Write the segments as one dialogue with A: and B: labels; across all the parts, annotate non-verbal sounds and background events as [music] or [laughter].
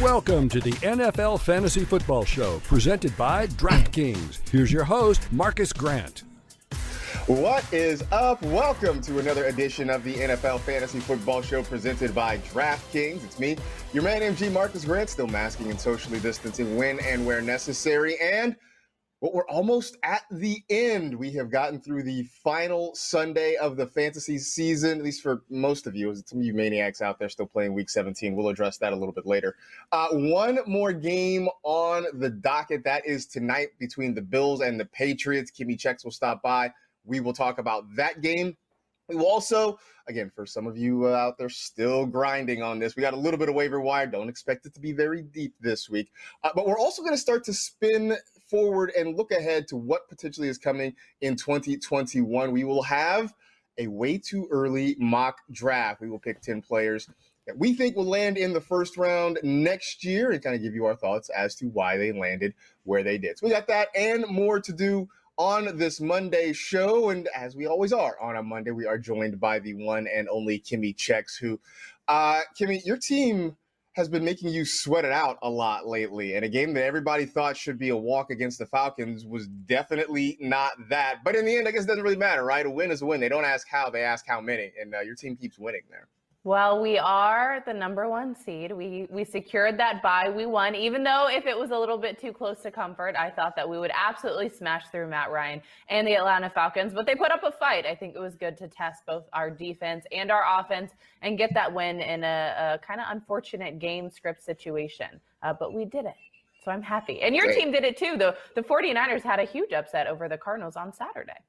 A: Welcome to the NFL Fantasy Football Show, presented by DraftKings. Here's your host, Marcus Grant.
B: What is up? Welcome to another edition of the NFL Fantasy Football Show presented by DraftKings. It's me, your man MG Marcus Grant, still masking and socially distancing when and where necessary. And but we're almost at the end. We have gotten through the final Sunday of the fantasy season, at least for most of you. Some of you maniacs out there still playing week 17. We'll address that a little bit later. Uh, one more game on the docket. That is tonight between the Bills and the Patriots. Kimmy Checks will stop by. We will talk about that game. We will also, again, for some of you uh, out there still grinding on this, we got a little bit of waiver wire. Don't expect it to be very deep this week. Uh, but we're also going to start to spin forward and look ahead to what potentially is coming in 2021. We will have a way too early mock draft. We will pick 10 players that we think will land in the first round next year and kind of give you our thoughts as to why they landed where they did. So we got that and more to do on this Monday show. And as we always are on a Monday, we are joined by the one and only Kimmy Checks, who, uh, Kimmy, your team has been making you sweat it out a lot lately. And a game that everybody thought should be a walk against the Falcons was definitely not that. But in the end, I guess it doesn't really matter, right? A win is a win. They don't ask how, they ask how many. And uh, your team keeps winning there.
C: Well, we are the number one seed. We we secured that bye. We won, even though if it was a little bit too close to comfort, I thought that we would absolutely smash through Matt Ryan and the Atlanta Falcons. But they put up a fight. I think it was good to test both our defense and our offense and get that win in a, a kind of unfortunate game script situation. Uh, but we did it. So I'm happy. And your Great. team did it too. The, the 49ers had a huge upset over the Cardinals on Saturday.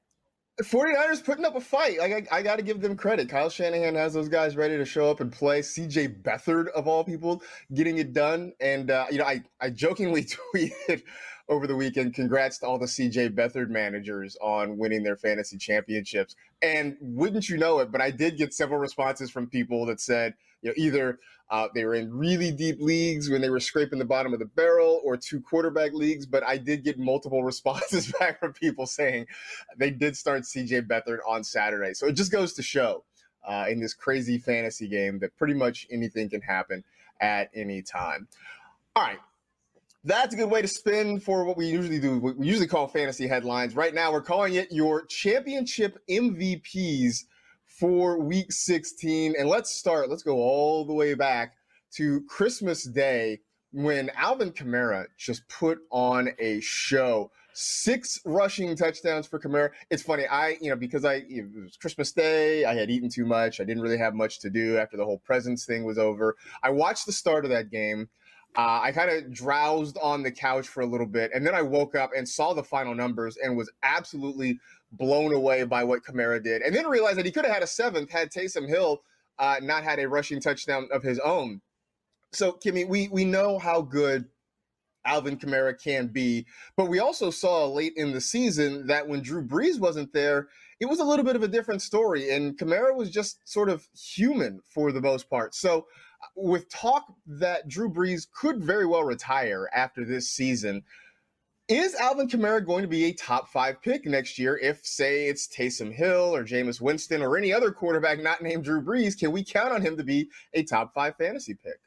B: 49ers putting up a fight. Like I, I got to give them credit. Kyle Shanahan has those guys ready to show up and play. CJ Beathard of all people getting it done. And uh, you know, I I jokingly [laughs] tweeted over the weekend, congrats to all the CJ Beathard managers on winning their fantasy championships. And wouldn't you know it, but I did get several responses from people that said, you know, either uh, they were in really deep leagues when they were scraping the bottom of the barrel or two quarterback leagues, but I did get multiple [laughs] responses back from people saying they did start CJ Beathard on Saturday. So it just goes to show uh, in this crazy fantasy game that pretty much anything can happen at any time. All right. That's a good way to spin for what we usually do. We usually call fantasy headlines. Right now, we're calling it your championship MVPs for week 16. And let's start, let's go all the way back to Christmas Day when Alvin Kamara just put on a show. Six rushing touchdowns for Kamara. It's funny, I, you know, because I, it was Christmas Day, I had eaten too much. I didn't really have much to do after the whole presents thing was over. I watched the start of that game. Uh, I kind of drowsed on the couch for a little bit, and then I woke up and saw the final numbers and was absolutely blown away by what Kamara did, and then realized that he could have had a seventh had Taysom Hill uh, not had a rushing touchdown of his own. So, Kimmy, we we know how good Alvin Kamara can be, but we also saw late in the season that when Drew Brees wasn't there, it was a little bit of a different story, and Kamara was just sort of human for the most part. So, with talk that Drew Brees could very well retire after this season, is Alvin Kamara going to be a top five pick next year if, say, it's Taysom Hill or Jameis Winston or any other quarterback not named Drew Brees? Can we count on him to be a top five fantasy pick?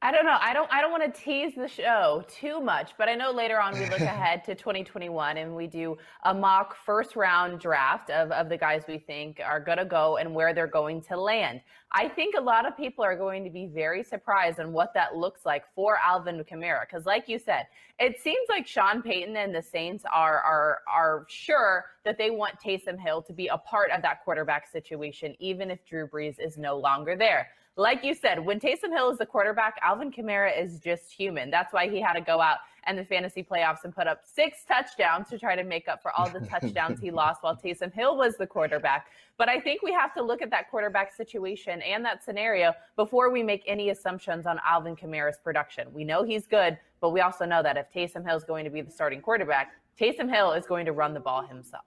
C: I don't know. I don't I don't want to tease the show too much, but I know later on we look [laughs] ahead to 2021 and we do a mock first round draft of, of the guys we think are gonna go and where they're going to land. I think a lot of people are going to be very surprised on what that looks like for Alvin Kamara. Because like you said, it seems like Sean Payton and the Saints are are are sure that they want Taysom Hill to be a part of that quarterback situation, even if Drew Brees is no longer there. Like you said, when Taysom Hill is the quarterback, Alvin Kamara is just human. That's why he had to go out and the fantasy playoffs and put up six touchdowns to try to make up for all the touchdowns he [laughs] lost while Taysom Hill was the quarterback. But I think we have to look at that quarterback situation and that scenario before we make any assumptions on Alvin Kamara's production. We know he's good, but we also know that if Taysom Hill is going to be the starting quarterback, Taysom Hill is going to run the ball himself.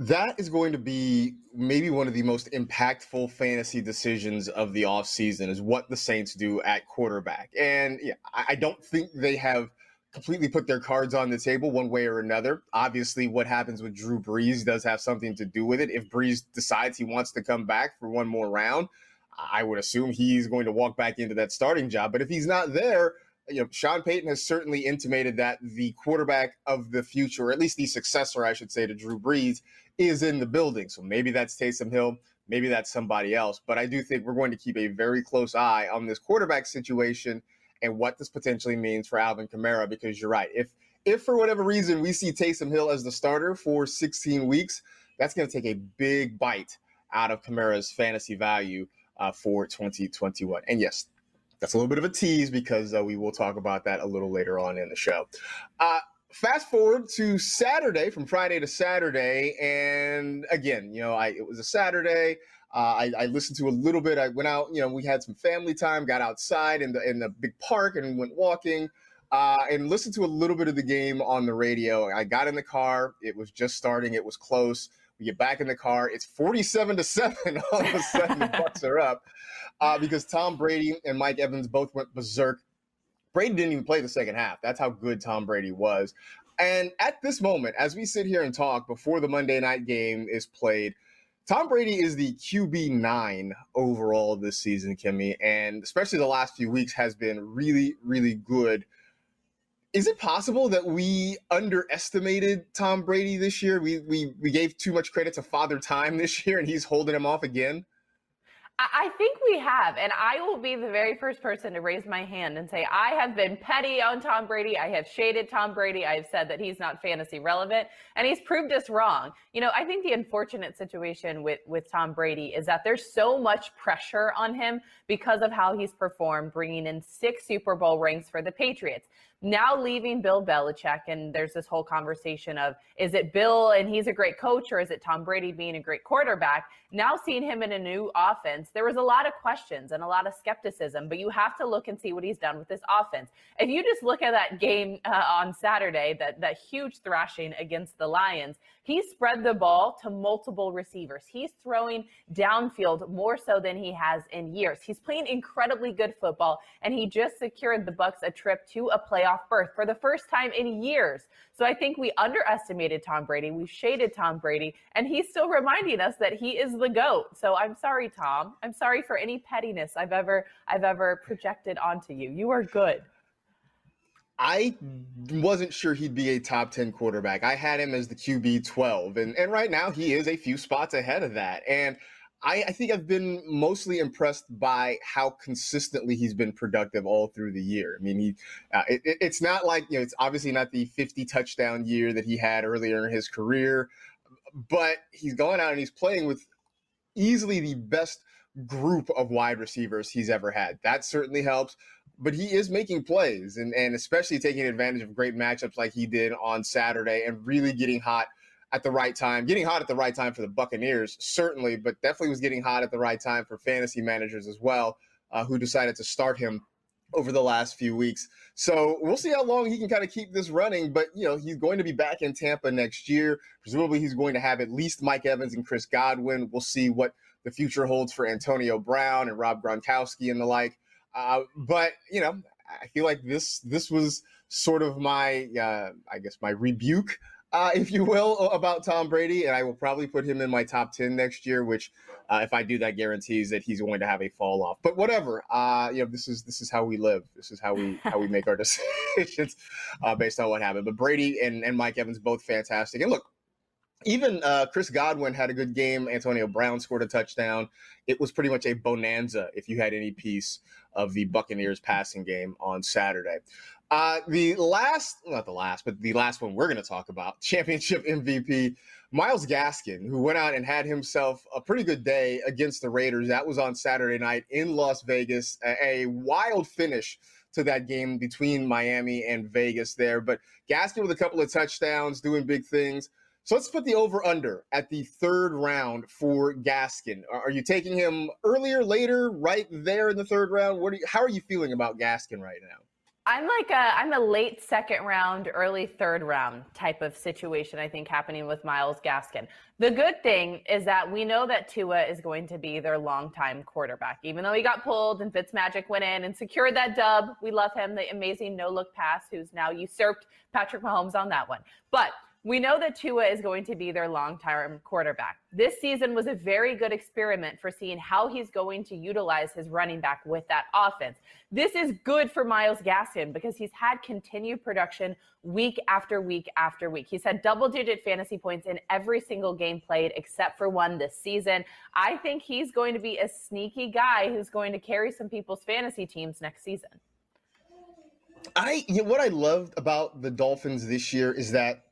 B: That is going to be maybe one of the most impactful fantasy decisions of the offseason is what the Saints do at quarterback. And yeah, I don't think they have completely put their cards on the table one way or another. Obviously, what happens with Drew Brees does have something to do with it. If Brees decides he wants to come back for one more round, I would assume he's going to walk back into that starting job. But if he's not there, you know, Sean Payton has certainly intimated that the quarterback of the future, or at least the successor, I should say, to Drew Brees, is in the building. So maybe that's Taysom Hill, maybe that's somebody else. But I do think we're going to keep a very close eye on this quarterback situation and what this potentially means for Alvin Kamara. Because you're right, if if for whatever reason we see Taysom Hill as the starter for 16 weeks, that's going to take a big bite out of Kamara's fantasy value uh, for 2021. And yes, that's a little bit of a tease because uh, we will talk about that a little later on in the show. Uh, fast forward to Saturday, from Friday to Saturday, and again, you know, I it was a Saturday. Uh, I, I, listened to a little bit. I went out, you know, we had some family time, got outside in the in the big park and went walking, uh, and listened to a little bit of the game on the radio. I got in the car. It was just starting. It was close. We get back in the car. It's forty-seven to seven. [laughs] All of a sudden, the Bucs are up uh, because Tom Brady and Mike Evans both went berserk. Brady didn't even play the second half. That's how good Tom Brady was. And at this moment, as we sit here and talk before the Monday night game is played, Tom Brady is the QB nine overall this season, Kimmy, and especially the last few weeks has been really, really good. Is it possible that we underestimated Tom Brady this year? We we we gave too much credit to Father Time [laughs] this year, and he's holding him off again.
C: I think we have, and I will be the very first person to raise my hand and say I have been petty on Tom Brady. I have shaded Tom Brady. I have said that he's not fantasy relevant, and he's proved us wrong. You know, I think the unfortunate situation with with Tom Brady is that there's so much pressure on him because of how he's performed, bringing in six Super Bowl rings for the Patriots now leaving Bill Belichick, and there's this whole conversation of is it Bill and he's a great coach, or is it Tom Brady being a great quarterback? Now seeing him in a new offense, there was a lot of questions and a lot of skepticism, but you have to look and see what he's done with this offense. If you just look at that game uh, on Saturday, that that huge thrashing against the Lions, he spread the ball to multiple receivers. He's throwing downfield more so than he has in years. He's playing incredibly good football, and he just secured the Bucs a trip to a playoff berth for the first time in years. So I think we underestimated Tom Brady. We shaded Tom Brady, and he's still reminding us that he is the goat. So I'm sorry, Tom. I'm sorry for any pettiness I've ever I've ever projected onto you. You are good.
B: I wasn't sure he'd be a top 10 quarterback. I had him as the QB 12, and, and right now he is a few spots ahead of that. And I, I think I've been mostly impressed by how consistently he's been productive all through the year. I mean, he uh, it, it's not like, you know, it's obviously not the 50 touchdown year that he had earlier in his career, but he's going out and he's playing with easily the best group of wide receivers he's ever had. That certainly helps but he is making plays and, and especially taking advantage of great matchups like he did on Saturday and really getting hot at the right time. Getting hot at the right time for the Buccaneers, certainly, but definitely was getting hot at the right time for fantasy managers as well, uh, who decided to start him over the last few weeks. So we'll see how long he can kind of keep this running. But you know, he's going to be back in Tampa next year. Presumably, he's going to have at least Mike Evans and Chris Godwin. We'll see what the future holds for Antonio Brown and Rob Gronkowski and the like. Uh, but you know, I feel like this this was sort of my uh, I guess my rebuke, uh, if you will, about Tom Brady, and I will probably put him in my top ten next year. Which, uh, if I do that, guarantees that he's going to have a fall off. But whatever, uh, you know, this is this is how we live. This is how we how we make our [laughs] decisions uh, based on what happened. But Brady and and Mike Evans both fantastic. And look, even uh, Chris Godwin had a good game. Antonio Brown scored a touchdown. It was pretty much a bonanza if you had any piece of the Buccaneers passing game on Saturday. Uh, the last, not the last, but the last one we're going to talk about, [laughs] championship MVP, Myles Gaskin, who went out and had himself a pretty good day against the Raiders. That was on Saturday night in Las Vegas. A, a wild finish to that game between Miami and Vegas there. But Gaskin with a couple of touchdowns, doing big things. So let's put the over under at the third round for Gaskin. Are you taking him earlier, later, right there in the third round? What are you, how are you feeling about Gaskin right now?
C: I'm like a I'm a late second round, early third round type of situation. I think happening with Myles Gaskin. The good thing is that we know that Tua is going to be their longtime quarterback, even though he got pulled and Fitzmagic went in and secured that dub. We love him, the amazing no look pass, who's now usurped Patrick Mahomes on that one. But we know that Tua is going to be their long-term quarterback. This season was a very good experiment for seeing how he's going to utilize his running back with that offense. This is good for Myles Gaskin because he's had continued production week after week after week. He's had double-digit fantasy points in every single game played except for one this season. I think he's going to be a sneaky guy who's going to carry some people's fantasy teams next season.
B: I you know, what I loved about the Dolphins this year is that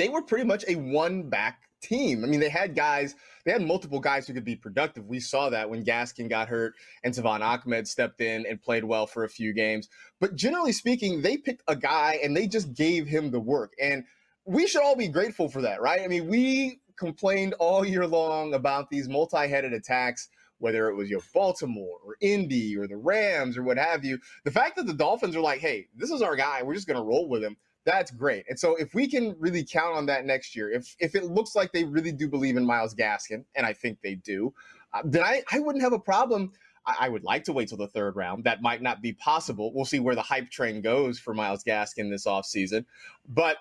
B: they were pretty much a one back team. I mean, they had guys, they had multiple guys who could be productive. We saw that when Gaskin got hurt and Salvon Ahmed stepped in and played well for a few games. But generally speaking, they picked a guy and they just gave him the work. And we should all be grateful for that, right? I mean, we complained all year long about these multi headed attacks. Whether it was your Baltimore or Indy or the Rams or what have you, the fact that the Dolphins are like, "Hey, this is our guy. We're just going to roll with him." That's great. And so if we can really count on that next year, if if it looks like they really do believe in Myles Gaskin, and I think they do, uh, then I, I wouldn't have a problem. I, I, would like to wait till the third round. That might not be possible. We'll see where the hype train goes for Myles Gaskin this offseason. But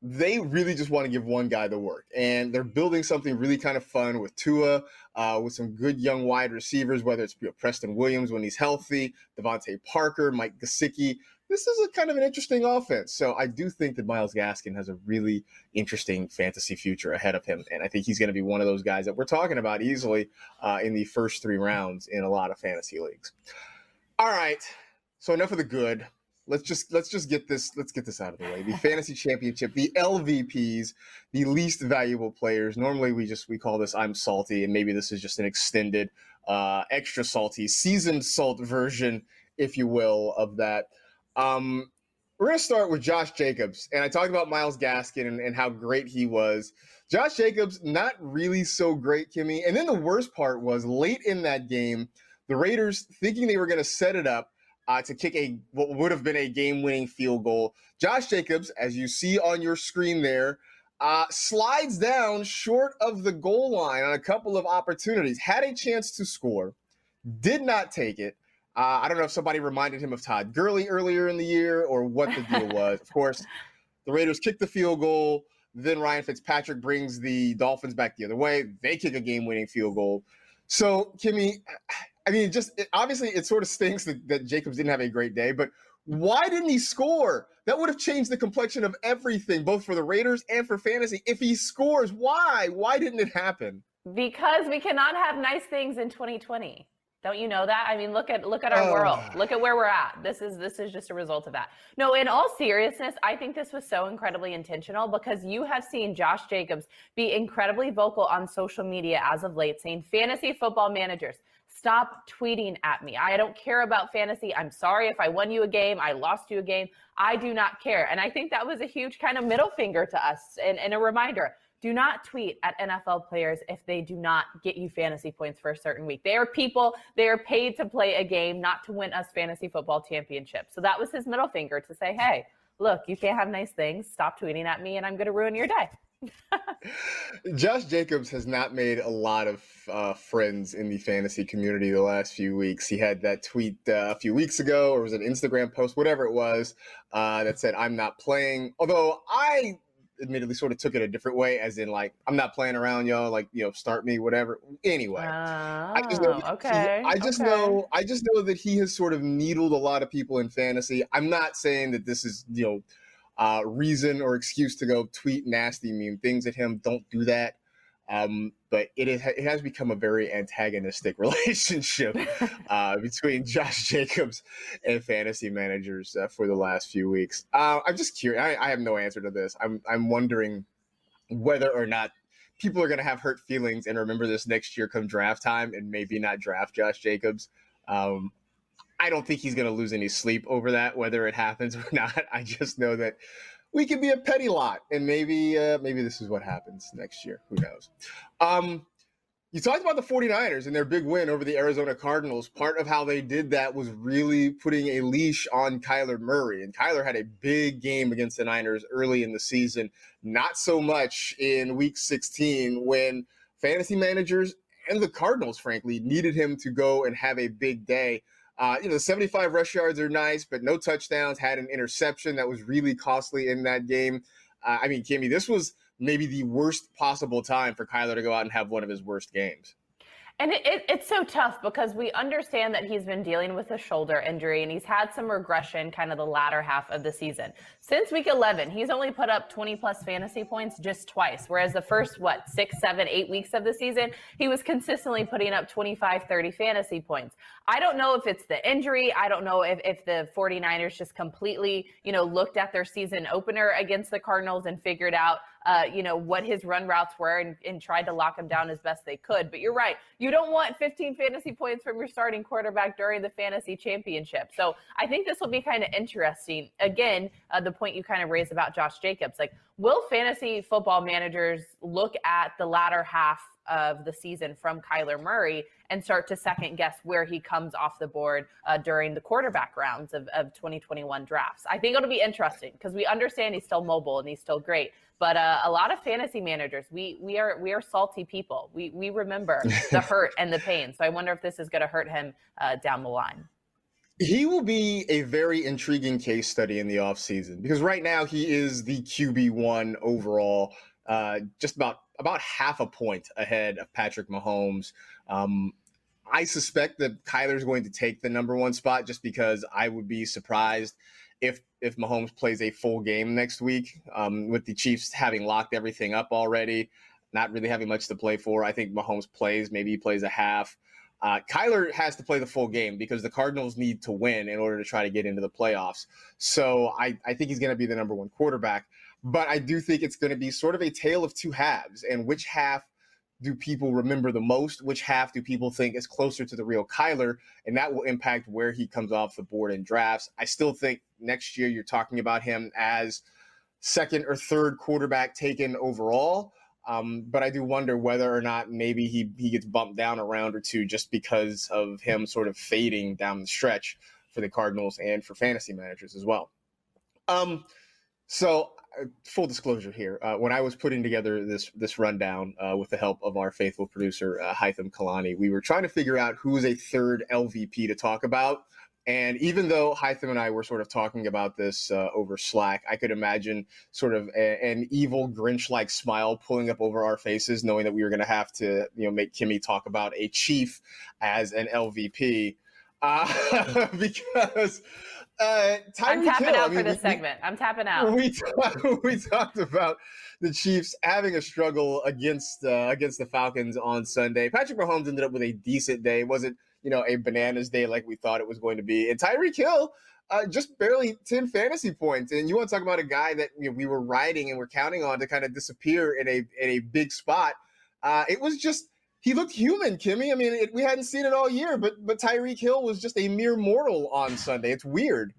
B: they really just want to give one guy the work. And they're building something really kind of fun with Tua, uh, with some good young wide receivers, whether it's you know, Preston Williams when he's healthy, DeVante Parker, Mike Gesicki this is a kind of an interesting offense. So I do think that Myles Gaskin has a really interesting fantasy future ahead of him, and I think he's going to be one of those guys that we're talking about easily uh, in the first three rounds in a lot of fantasy leagues. All right, so enough of the good. Let's just let's just get this let's get this out of the way. The [laughs] fantasy championship, the LVPs, the least valuable players. Normally we just we call this I'm salty, and maybe this is just an extended, uh, extra salty, seasoned salt version, if you will, of that. Um, we're going to start with Josh Jacobs. And I talked about Myles Gaskin and, and, how great he was. Josh Jacobs, not really so great, Kimmy. And then the worst part was late in that game, the Raiders, thinking they were going to set it up uh, to kick a what would have been a game winning field goal. Josh Jacobs, as you see on your screen there, uh, slides down short of the goal line on a couple of opportunities, had a chance to score, did not take it. Uh, I don't know if somebody reminded him of Todd Gurley earlier in the year or what the deal [laughs] was. of course, the Raiders kick the field goal. Then Ryan Fitzpatrick brings the Dolphins back the other way. They kick a game winning field goal. So, Kimmy, I mean, just it, obviously it sort of stinks that, that Jacobs didn't have a great day, but why didn't he score? That would have changed the complexion of everything, both for the Raiders and for fantasy. If he scores, why? Why didn't it happen?
C: Because we cannot have nice things in 2020. Don't you know that? I mean, look at look at our oh. world. Look at where we're at. This is this is just a result of that. No, in all seriousness, I think this was so incredibly intentional because you have seen Josh Jacobs be incredibly vocal on social media as of late saying fantasy football managers stop tweeting at me. I don't care about fantasy. I'm sorry if I won you a game, I lost you a game. I do not care. And I think that was a huge kind of middle finger to us and, and a reminder do not tweet at NFL players if they do not get you fantasy points for a certain week. They are people, they are paid to play a game, not to win us fantasy football championships. So that was his middle finger to say, hey, look, you can't have nice things. Stop tweeting at me and I'm going to ruin your day. [laughs]
B: Josh Jacobs has not made a lot of uh, friends in the fantasy community the last few weeks. He had that tweet uh, a few weeks ago, or was it an Instagram post, whatever it was, uh, that said, I'm not playing. Although I admittedly sort of took it a different way, as in like I'm not playing around, y'all. Like you know, start me, whatever. Anyway, oh,
C: I just know. Okay.
B: He, I just
C: okay.
B: know. I just know that he has sort of needled a lot of people in fantasy. I'm not saying that this is you know uh, reason or excuse to go tweet nasty meme things at him. Don't do that. Um, but it, is, it has become a very antagonistic [laughs] relationship [laughs] uh, between Josh Jacobs and fantasy managers uh, for the last few weeks. Uh, I'm just curious. I, I, have no answer to this. I'm I'm wondering whether or not people are going to have hurt feelings and remember this next year come draft time and maybe not draft Josh Jacobs. Um, I don't think he's going to lose any sleep over that, whether it happens or [laughs] not. I just know that we could be a petty lot, and maybe uh, maybe this is what happens next year. Who knows? Um, you talked about the 49ers and their big win over the Arizona Cardinals. Part of how they did that was really putting a leash on Kyler Murray. And Kyler had a big game against the Niners early in the season, not so much in week 16 when fantasy managers and the Cardinals, frankly, needed him to go and have a big day. Uh, you know, the 75 rush yards are nice, but no touchdowns. Had an interception that was really costly in that game. Uh, I mean, Kimmy, this was maybe the worst possible time for Kyler to go out and have one of his worst games.
C: And it, it, it's so tough because we understand that he's been dealing with a shoulder injury and he's had some regression kind of the latter half of the season. Since week 11, he's only put up 20 plus fantasy points just twice, whereas the first, what, six, seven, eight weeks of the season, he was consistently putting up 25, 30 fantasy points. I don't know if it's the injury. I don't know if, if the 49ers just completely, you know, looked at their season opener against the Cardinals and figured out uh, you know, what his run routes were and, and tried to lock him down as best they could. But you're right. You don't want 15 fantasy points from your starting quarterback during the fantasy championship. So I think this will be kind of interesting. Again, uh, the point you kind of raised about Josh Jacobs, like, will fantasy football managers look at the latter half of the season from Kyler Murray and start to second guess where he comes off the board uh, during the quarterback rounds of, of 2021 drafts. I think it'll be interesting because we understand he's still mobile and he's still great. But uh, a lot of fantasy managers, we we are we are salty people. We we remember [laughs] the hurt and the pain. So I wonder if this is going to hurt him uh, down the line.
B: He will be a very intriguing case study in the offseason because right now he is the QB1 overall, uh, just about about half a point ahead of Patrick Mahomes. Um, I suspect that Kyler's going to take the number one spot just because I would be surprised if if Mahomes plays a full game next week, um, with the Chiefs having locked everything up already, not really having much to play for. I think Mahomes plays, maybe he plays a half. Uh, Kyler has to play the full game because the Cardinals need to win in order to try to get into the playoffs. So I, I think he's going to be the number one quarterback. But I do think it's going to be sort of a tale of two halves. And which half do people remember the most? Which half do people think is closer to the real Kyler? And that will impact where he comes off the board in drafts. I still think next year you're talking about him as second or third quarterback taken overall. Um, but I do wonder whether or not maybe he, he gets bumped down a round or two just because of him sort of fading down the stretch for the Cardinals and for fantasy managers as well. Um, so uh, full disclosure here, uh, when I was putting together this this rundown uh, with the help of our faithful producer uh, Kalani, we were trying to figure out who's a third LVP to talk about. And even though Haitham and I were sort of talking about this uh, over Slack, I could imagine sort of a, an evil Grinch-like smile pulling up over our faces, knowing that we were going to have to, you know, make Kimmy talk about a chief as an LVP, uh, [laughs] because
C: uh, I'm tapping Hill, out I mean, for this we, segment. I'm tapping out.
B: We [laughs] we talked about the Chiefs having a struggle against uh, against the Falcons on Sunday. Patrick Mahomes ended up with a decent day. It wasn't you know a bananas day like we thought it was going to be. And Tyreek Hill. Uh, just barely 10 fantasy points. And you want to talk about a guy that you know, we were riding and we're counting on to kind of disappear in a in a big spot. Uh, it was just he looked human, Kimmy. I mean, it, we hadn't seen it all year, but but Tyreek Hill was just a mere mortal on Sunday. It's weird.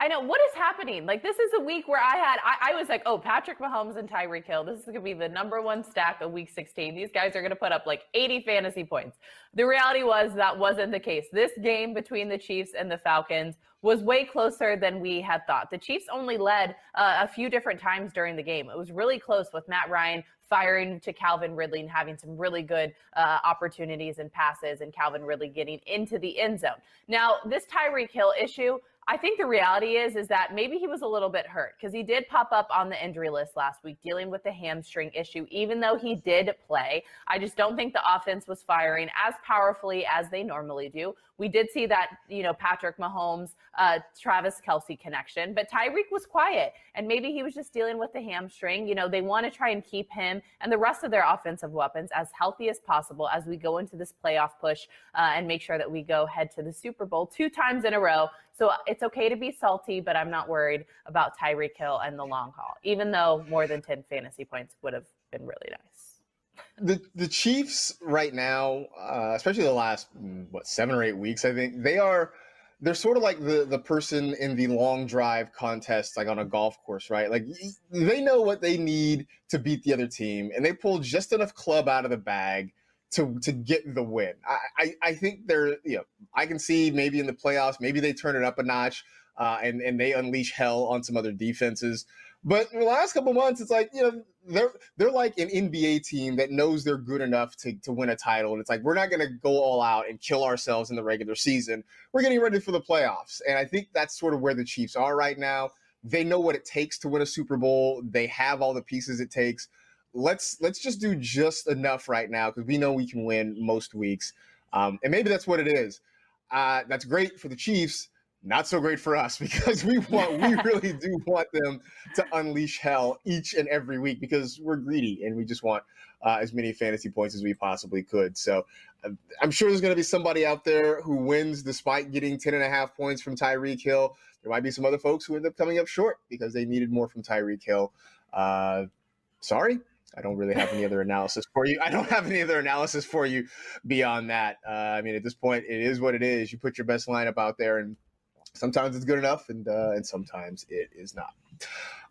C: I know what is happening. Like this is a week where I had I, I was like, oh, Patrick Mahomes and Tyreek Hill. This is gonna be the number one stack of Week 16. These guys are gonna put up like 80 fantasy points. The reality was that wasn't the case. This game between the Chiefs and the Falcons was way closer than we had thought. The Chiefs only led uh, a few different times during the game. It was really close with Matt Ryan firing to Calvin Ridley and having some really good uh, opportunities and passes, and Calvin Ridley getting into the end zone. Now, this Tyreek Hill issue, I think the reality is is that maybe he was a little bit hurt because he did pop up on the injury list last week dealing with the hamstring issue even though he did play. I just don't think the offense was firing as powerfully as they normally do. We did see that, you know, Patrick Mahomes, uh, Travis Kelce connection, but Tyreek was quiet and maybe he was just dealing with the hamstring. You know, they want to try and keep him and the rest of their offensive weapons as healthy as possible as we go into this playoff push uh, and make sure that we go head to the Super Bowl two times in a row. So it's okay to be salty, but I'm not worried about Tyreek Hill and the long haul, even though more than 10 fantasy points would have been really nice
B: the the Chiefs right now, uh, especially the last mm, what seven or eight weeks, I think they are they're sort of like the the person in the long drive contest, like on a golf course, right? Like they know what they need to beat the other team, and they pull just enough club out of the bag to to get the win. I I, I think they're you know I can see maybe in the playoffs, maybe they turn it up a notch. Uh, and and they unleash hell on some other defenses. But the last couple months, it's like you know they're they're like an NBA team that knows they're good enough to to win a title, and it's like we're not going to go all out and kill ourselves in the regular season. We're getting ready for the playoffs, and I think that's sort of where the Chiefs are right now. They know what it takes to win a Super Bowl. They have all the pieces it takes. Let's let's just do just enough right now because we know we can win most weeks, um, and maybe that's what it is. Uh, that's great for the Chiefs not so great for us [laughs] because we want we [laughs] really do want them to unleash hell each and every week because we're greedy and we just want uh, as many fantasy points as we possibly could so uh, i'm sure there's going to be somebody out there who wins despite getting 10 and a half points from tyreek hill there might be some other folks who end up coming up short because they needed more from tyreek hill uh, sorry I don't really have any other [laughs] analysis for you. I don't have any other analysis for you beyond that. Uh, I mean, at this point, it is what it is. You put your best lineup out there, and Sometimes it's good enough, and uh, and sometimes it is not.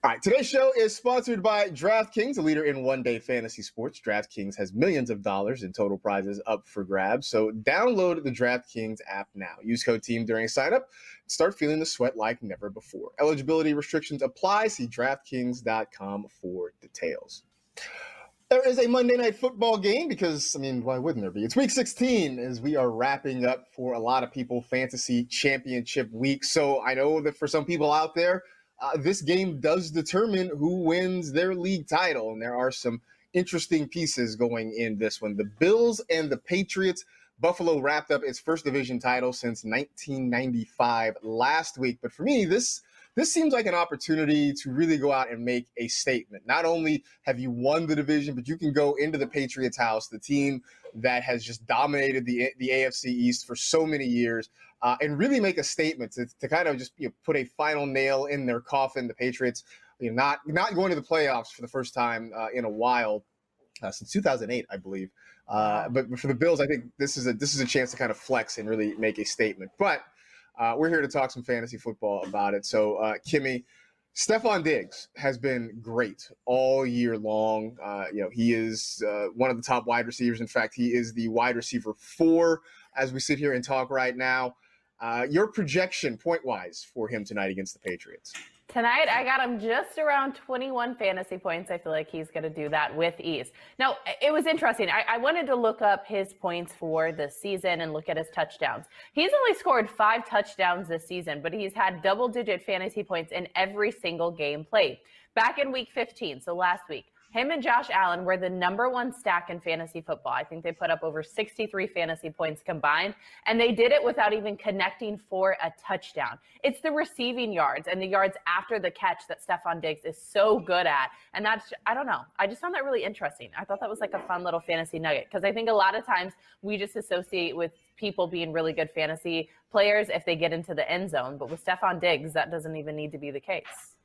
B: All right, today's show is sponsored by DraftKings, a leader in one-day fantasy sports. DraftKings has millions of dollars in total prizes up for grabs. So download the DraftKings app now. Use code TEAM during signup. Start feeling the sweat like never before. Eligibility restrictions apply. See DraftKings.com for details. There is a Monday night football game because, I mean, why wouldn't there be? It's week 16 as we are wrapping up for a lot of people fantasy championship week. So I know that for some people out there, uh, this game does determine who wins their league title. And there are some interesting pieces going in this one. The Bills and the Patriots. Buffalo wrapped up its first division title since 1995 last week. But for me, this this seems like an opportunity to really go out and make a statement. Not only have you won the division, but you can go into the Patriots house, the team that has just dominated the the AFC East for so many years, uh, and really make a statement to, to kind of just you know, put a final nail in their coffin. The Patriots, you know, not not going to the playoffs for the first time uh, in a while uh, since 2008, I believe. Uh, but for the Bills, I think this is a this is a chance to kind of flex and really make a statement. But uh, we're here to talk some fantasy football about it. So, uh, Kimmy, Stefon Diggs has been great all year long. Uh, you know, he is uh, one of the top wide receivers. In fact, he is the wide receiver four as we sit here and talk right now. Uh, your projection, point wise, for him tonight against the Patriots?
C: Tonight, I got him just around 21 fantasy points. I feel like he's going to do that with ease. Now, it was interesting. I, I, wanted to look up his points for the season and look at his touchdowns. He's only scored five touchdowns this season, but he's had double digit fantasy points in every single game played. Back in week 15, so last week, him and Josh Allen were the number one stack in fantasy football. I think they put up over 63 fantasy points combined, and they did it without even connecting for a touchdown. It's the receiving yards and the yards after the catch that Stefon Diggs is so good at. And that's, I don't know, I just found that really interesting. I thought that was like a fun little fantasy nugget because I think a lot of times we just associate with people being really good fantasy players if they get into the end zone. But with Stefon Diggs, that doesn't even need to be the case.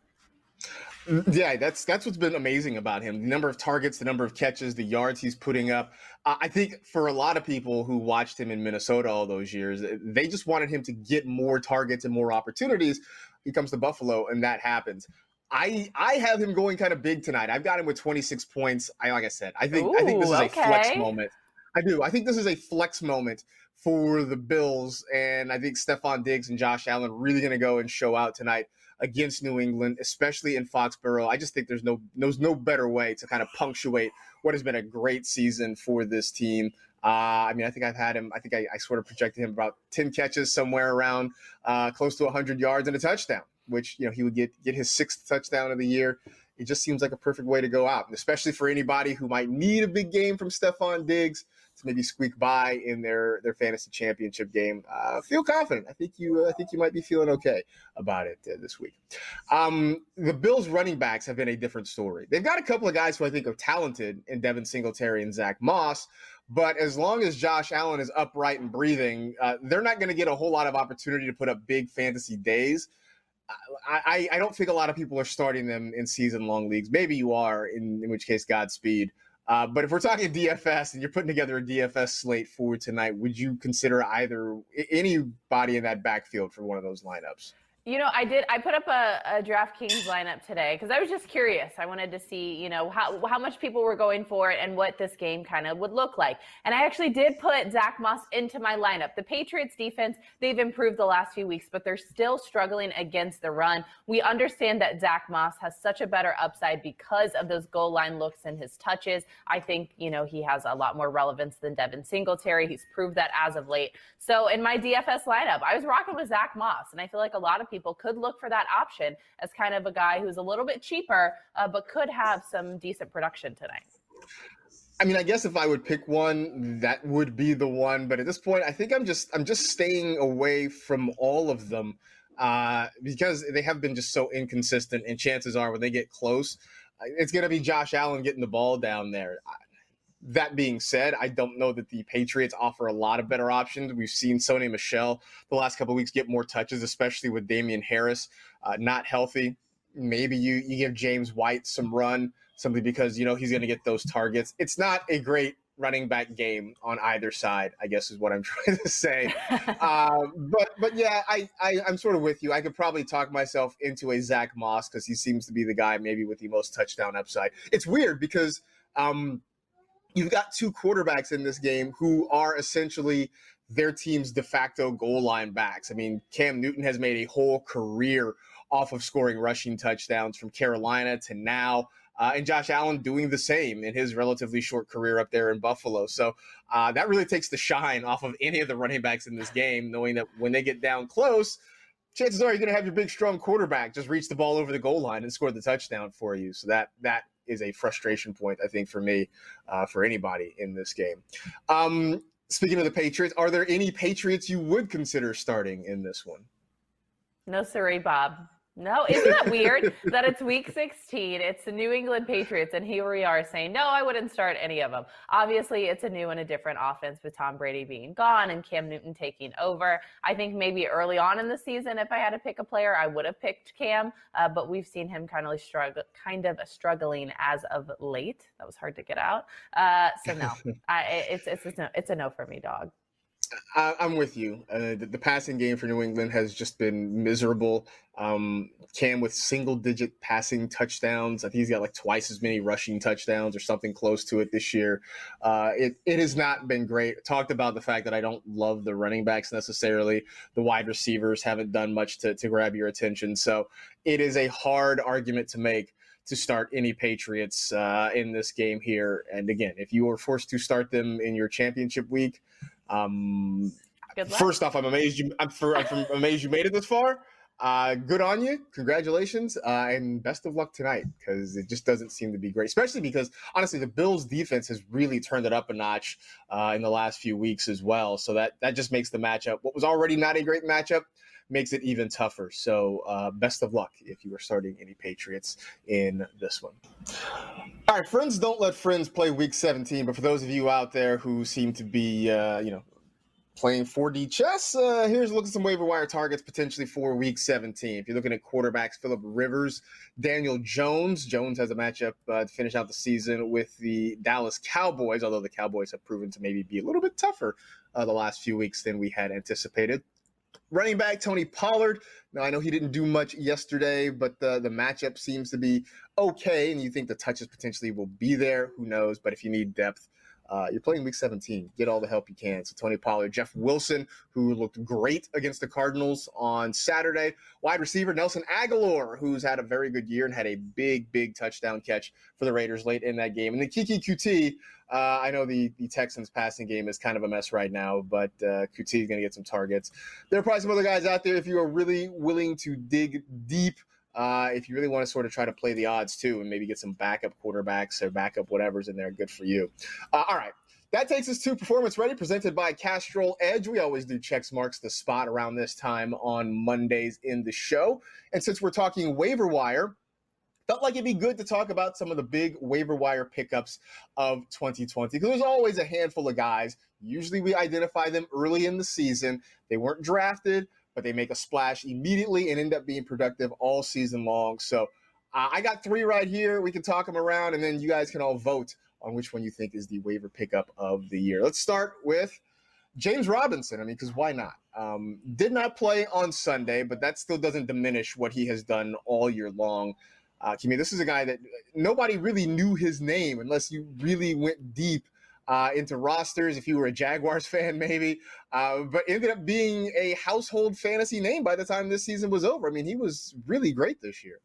B: Yeah, that's that's what's been amazing about him. The number of targets, the number of catches, the yards he's putting up. Uh, I think for a lot of people who watched him in Minnesota all those years, they just wanted him to get more targets and more opportunities. He comes to Buffalo, and that happens. I I have him going kind of big tonight. I've got him with 26 points. I like I said, I think Ooh, I think this is okay. a flex moment. I do. I think this is a flex moment for the Bills, and I think Stefon Diggs and Josh Allen really going to go and show out tonight against New England, especially in Foxborough. I just think there's no there's no better way to kind of punctuate what has been a great season for this team. Uh, I mean, I think I've had him. I think I, I, sort of projected him about ten catches, somewhere around uh, close to 100 yards and a touchdown, which you know he would get get his sixth touchdown of the year. It just seems like a perfect way to go out, especially for anybody who might need a big game from Stefon Diggs to maybe squeak by in their their fantasy championship game. Uh, feel confident. I think you I think you might be feeling okay about it uh, this week. Um, the Bills running backs have been a different story. They've got a couple of guys who I think are talented in Devin Singletary and Zach Moss. But as long as Josh Allen is upright and breathing, uh, they're not going to get a whole lot of opportunity to put up big fantasy days. I, I, don't think a lot of people are starting them in season long leagues. Maybe you are, in, in which case, Godspeed. Uh, but if we're talking DFS and you're putting together a DFS slate for tonight, would you consider either anybody in that backfield for one of those lineups?
C: You know, I did. I put up a, a DraftKings lineup today because I was just curious. I wanted to see, you know, how how much people were going for it and what this game kind of would look like. And I actually did put Zach Moss into my lineup. The Patriots defense, they've improved the last few weeks, but they're still struggling against the run. We understand that Zach Moss has such a better upside because of those goal line looks and his touches. I think, you know, he has a lot more relevance than Devin Singletary. He's proved that as of late. So in my DFS lineup, I was rocking with Zach Moss, and I feel like a lot of people people could look for that option as kind of a guy who's a little bit cheaper, uh, but could have some decent production tonight.
B: I mean, I guess if I would pick one, that would be the one. But at this point, I think I'm just I'm just staying away from all of them uh, because they have been just so inconsistent. And chances are, when they get close, it's going to be Josh Allen getting the ball down there. That being said, I don't know that the Patriots offer a lot of better options. We've seen Sony Michel the last couple weeks get more touches, especially with Damien Harris uh, not healthy. Maybe you you give James White some run simply because you know he's going to get those targets. It's not a great running back game on either side. I guess is what I'm [laughs] trying to say. uh, [laughs] but but yeah, I, I am sort of with you. I could probably talk myself into a Zach Moss because he seems to be the guy maybe with the most touchdown upside. It's weird because. Um, you've got two quarterbacks in this game who are essentially their team's de facto goal line backs. I mean, Cam Newton has made a whole career off of scoring rushing touchdowns from Carolina to now. Uh, and Josh Allen doing the same in his relatively short career up there in Buffalo. So uh, that really takes the shine off of any of the running backs in this game, knowing that when they get down close, chances are you're going to have your big, strong quarterback just reach the ball over the goal line and score the touchdown for you. So that that is a frustration point, I think, for me, uh, for anybody in this game. Um, speaking of the Patriots, are there any Patriots you would consider starting in this one?
C: No, sorry, Bob. No, isn't that weird that it's week 16? It's the New England Patriots, and here we are saying, no, I wouldn't start any of them. Obviously, it's a new and a different offense with Tom Brady being gone and Cam Newton taking over. I think maybe early on in the season, if I had to pick a player, I would have picked Cam, uh, but we've seen him kind of struggle, kind of struggling as of late. That was hard to get out. Uh, so no, [laughs] I, it's, it's, it's, no, it's a no for me, dog.
B: I, am with you. Uh, the, the, passing game for New England has just been miserable. Um, Cam with single digit passing touchdowns. I think he's got like twice as many rushing touchdowns or something close to it this year. Uh, it, it has not been great. Talked about the fact that I don't love the running backs necessarily. The wide receivers haven't done much to, to grab your attention. So it is a hard argument to make to start any Patriots uh, in this game here. And again, if you were forced to start them in your championship week, um, first off, I'm amazed you. I'm, for, I'm amazed you made it this far. Uh, good on you. Congratulations. Uh, and best of luck tonight because it just doesn't seem to be great, especially because honestly, the Bills defense has really turned it up a notch uh, in the last few weeks as well. So that, that just makes the matchup, what was already not a great matchup, makes it even tougher. So uh, best of luck if you are starting any Patriots in this one. All right, friends don't let friends play week 17, but for those of you out there who seem to be, uh, you know, playing 4D chess, uh, here's at some waiver wire targets potentially for week 17. If you're looking at quarterbacks, Philip Rivers, Daniel Jones. Jones has a matchup uh, to finish out the season with the Dallas Cowboys, although the Cowboys have proven to maybe be a little bit tougher uh, the last few weeks than we had anticipated. Running back Tony Pollard. Now I know he didn't do much yesterday, but the the matchup seems to be okay, and you think the touches potentially will be there. Who knows? But if you need depth, uh, you're playing week 17. Get all the help you can. So Tony Pollard, Jeff Wilson, who looked great against the Cardinals on Saturday, wide receiver Nelson Agholor, who's had a very good year and had a big, big touchdown catch for the Raiders late in that game, and then Keke Coutee. Uh, I know the the Texans passing game is kind of a mess right now, but uh, Coutee is going to get some targets. There are probably some other guys out there if you are really willing to dig deep uh, if you really want to sort of try to play the odds too and maybe get some backup quarterbacks or backup whatever's in there, good for you. Uh, all right. That takes us to Performance Ready, presented by Castrol Edge. We always do checks marks the spot around this time on Mondays in the show. And since we're talking waiver wire, felt like it'd be good to talk about some of the big waiver wire pickups of 2020 because there's always a handful of guys. Usually we identify them early in the season. They weren't drafted, but they make a splash immediately and end up being productive all season long. So uh, I got three right here. We can talk them around, and then you guys can all vote on which one you think is the waiver pickup of the year. Let's start with James Robinson. I mean, because why not? Um, did not play on Sunday, but that still doesn't diminish what he has done all year long. Uh, Kimmy, this is a guy that nobody really knew his name unless you really went deep uh, into rosters if you were a Jaguars [laughs] fan, maybe, uh, but ended up being a household fantasy name by the time this season was over. I mean, he was really great this year.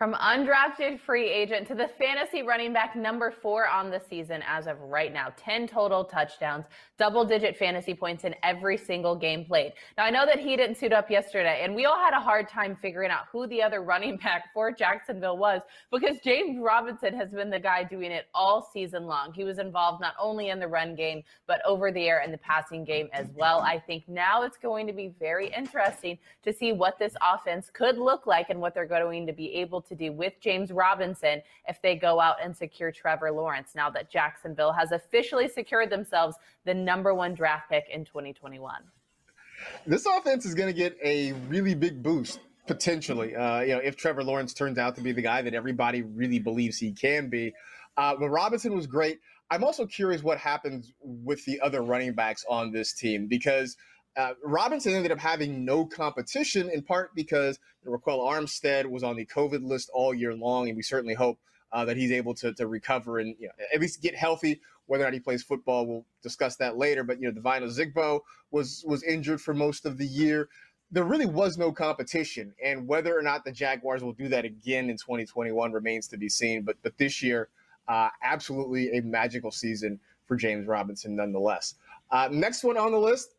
C: From undrafted free agent to the fantasy running back number four on the season as of right now. 10 total touchdowns, double digit fantasy points in every single game played. Now, I know that he didn't suit up yesterday, and we all had a hard time figuring out who the other running [laughs] back for Jacksonville was because James Robinson has been the guy doing it all season long. He was involved not only in the run game, but over the air in the passing game as well. I think now it's going to be very interesting to see what this offense could look like and what they're going to be able to to do with James Robinson if they go out and secure Trevor Lawrence now that Jacksonville has officially secured themselves the number one draft pick in 2021.
B: This offense is going to get a really big boost potentially. Uh, you know, if Trevor Lawrence turns out to be the guy that everybody really believes he can be. Uh, but Robinson was great. I'm also curious what happens with the other running backs on this team because uh, Robinson ended up having no competition in part because Ryquell Armstead was on the COVID list all year long, and we certainly hope uh, that he's able to, to recover and you know, at least get healthy. Whether or not he plays football, we'll discuss that later. But you know, Devine Ozigbo was was injured for most of the year. There really was no competition, and whether or not the Jaguars will do that again in 2021 remains to be seen. But but this year, uh, absolutely a magical season for James Robinson, nonetheless. Uh, next one on the list,